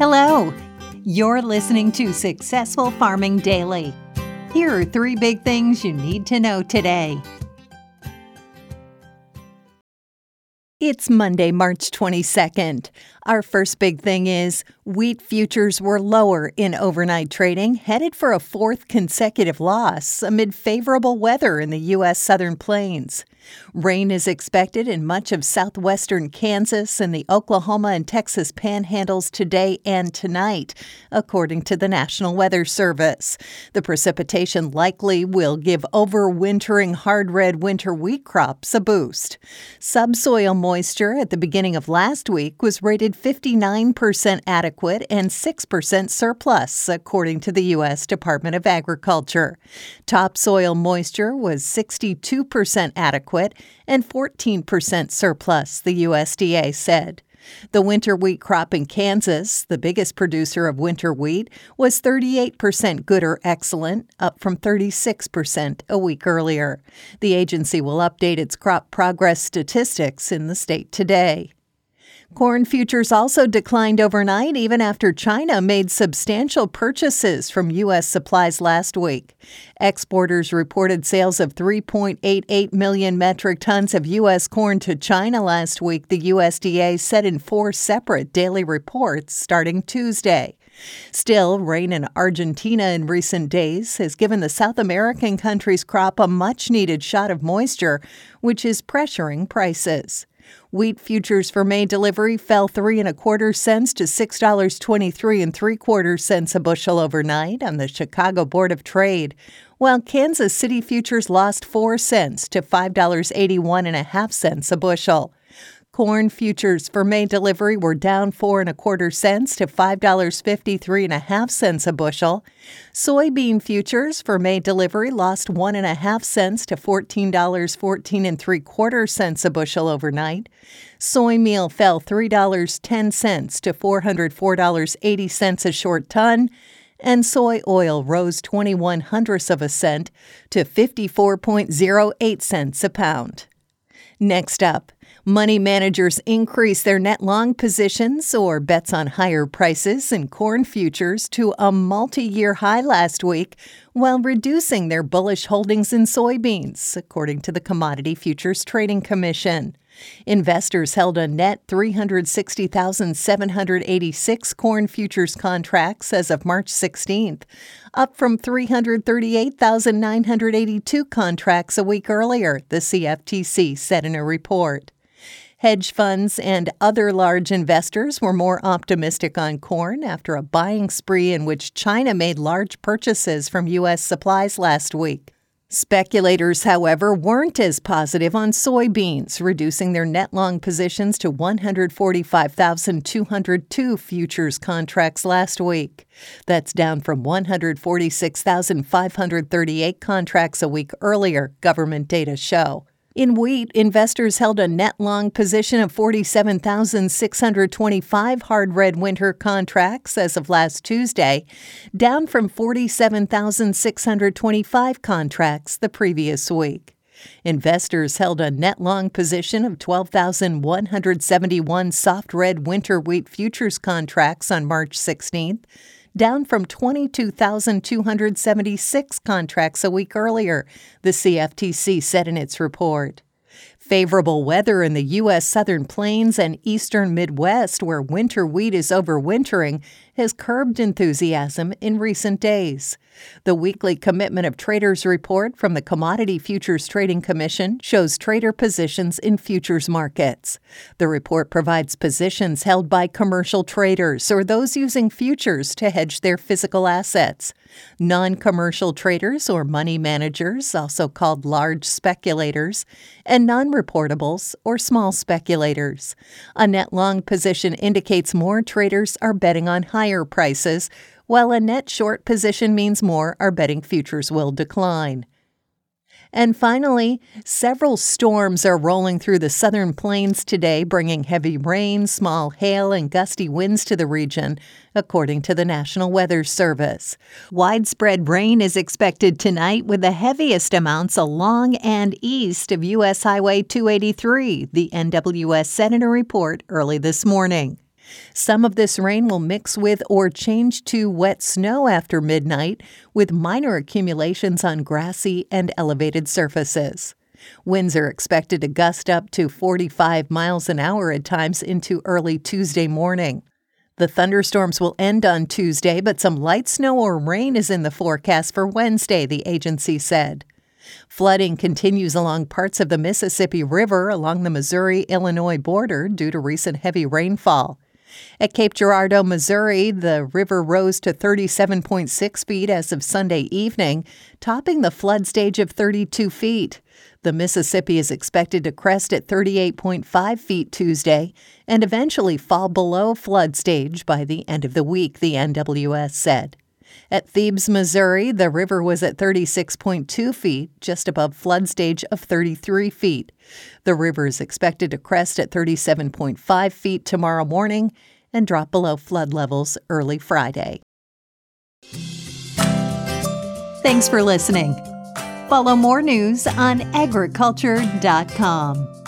Hello. You're listening to Successful Farming Daily. Here are three big things you need to know today. It's Monday, March 22nd. Our first big thing is wheat futures were lower in overnight trading, headed for a fourth consecutive loss amid favorable weather in the U.S. southern plains. Rain is expected in much of southwestern Kansas and the Oklahoma and Texas panhandles today and tonight, according to the National Weather Service. The precipitation likely will give overwintering hard red winter wheat crops a boost. Subsoil moisture at the beginning of last week was rated 59% adequate and 6% surplus, according to the U.S. Department of Agriculture. Topsoil moisture was 62% adequate and 14% surplus, the USDA said. The winter wheat crop in Kansas, the biggest producer of winter wheat, was 38% good or excellent, up from 36% a week earlier. The agency will update its crop progress statistics in the state today. Corn futures also declined overnight even after China made substantial purchases from U.S. supplies last week. Exporters reported sales of 3.88 million metric tons of U.S. corn to China last week, the USDA said in four separate daily reports starting Tuesday. Still, rain in Argentina in recent days has given the South American country's crop a much needed shot of moisture, which is pressuring prices. Wheat futures for May delivery fell three and a quarter cents to six dollars twenty three and three quarters cents a bushel overnight on the Chicago Board of Trade, while Kansas City futures lost four cents to five dollars eighty one and a half cents a bushel. Corn futures for May delivery were down four and a quarter cents to five dollars fifty three and a half cents a bushel. Soybean futures for May delivery lost one and a half cents to fourteen dollars fourteen and three quarter cents a bushel overnight. Soy meal fell three dollars ten cents to four hundred four dollars eighty cents a short ton and soy oil rose 21 hundredths of a cent to 54.08 cents a pound. Next up, money managers increase their net long positions or bets on higher prices in corn futures to a multi year high last week while reducing their bullish holdings in soybeans, according to the Commodity Futures Trading Commission. Investors held a net 360,786 corn futures contracts as of March 16th, up from 338,982 contracts a week earlier, the CFTC said in a report. Hedge funds and other large investors were more optimistic on corn after a buying spree in which China made large purchases from U.S. supplies last week. Speculators, however, weren't as positive on soybeans, reducing their net long positions to 145,202 futures contracts last week. That's down from 146,538 contracts a week earlier, government data show. In wheat, investors held a net long position of 47,625 hard red winter contracts as of last Tuesday, down from 47,625 contracts the previous week. Investors held a net long position of 12,171 soft red winter wheat futures contracts on March 16th, down from 22,276 contracts a week earlier, the CFTC said in its report. Favorable weather in the U.S. southern plains and eastern Midwest, where winter wheat is overwintering, has curbed enthusiasm in recent days. The weekly commitment of traders report from the Commodity Futures Trading Commission shows trader positions in futures markets. The report provides positions held by commercial traders or those using futures to hedge their physical assets. Non commercial traders or money managers, also called large speculators, and non reportables or small speculators. A net long position indicates more traders are betting on higher prices, while a net short position means more are betting futures will decline. And finally, several storms are rolling through the southern plains today, bringing heavy rain, small hail, and gusty winds to the region, according to the National Weather Service. Widespread rain is expected tonight, with the heaviest amounts along and east of U.S. Highway 283, the NWS said in a report early this morning. Some of this rain will mix with or change to wet snow after midnight, with minor accumulations on grassy and elevated surfaces. Winds are expected to gust up to 45 miles an hour at times into early Tuesday morning. The thunderstorms will end on Tuesday, but some light snow or rain is in the forecast for Wednesday, the agency said. Flooding continues along parts of the Mississippi River along the Missouri Illinois border due to recent heavy rainfall. At Cape Girardeau, Missouri, the river rose to 37.6 feet as of Sunday evening, topping the flood stage of 32 feet. The Mississippi is expected to crest at 38.5 feet Tuesday and eventually fall below flood stage by the end of the week, the NWS said. At Thebes, Missouri, the river was at 36.2 feet, just above flood stage of 33 feet. The river is expected to crest at 37.5 feet tomorrow morning and drop below flood levels early Friday. Thanks for listening. Follow more news on agriculture.com.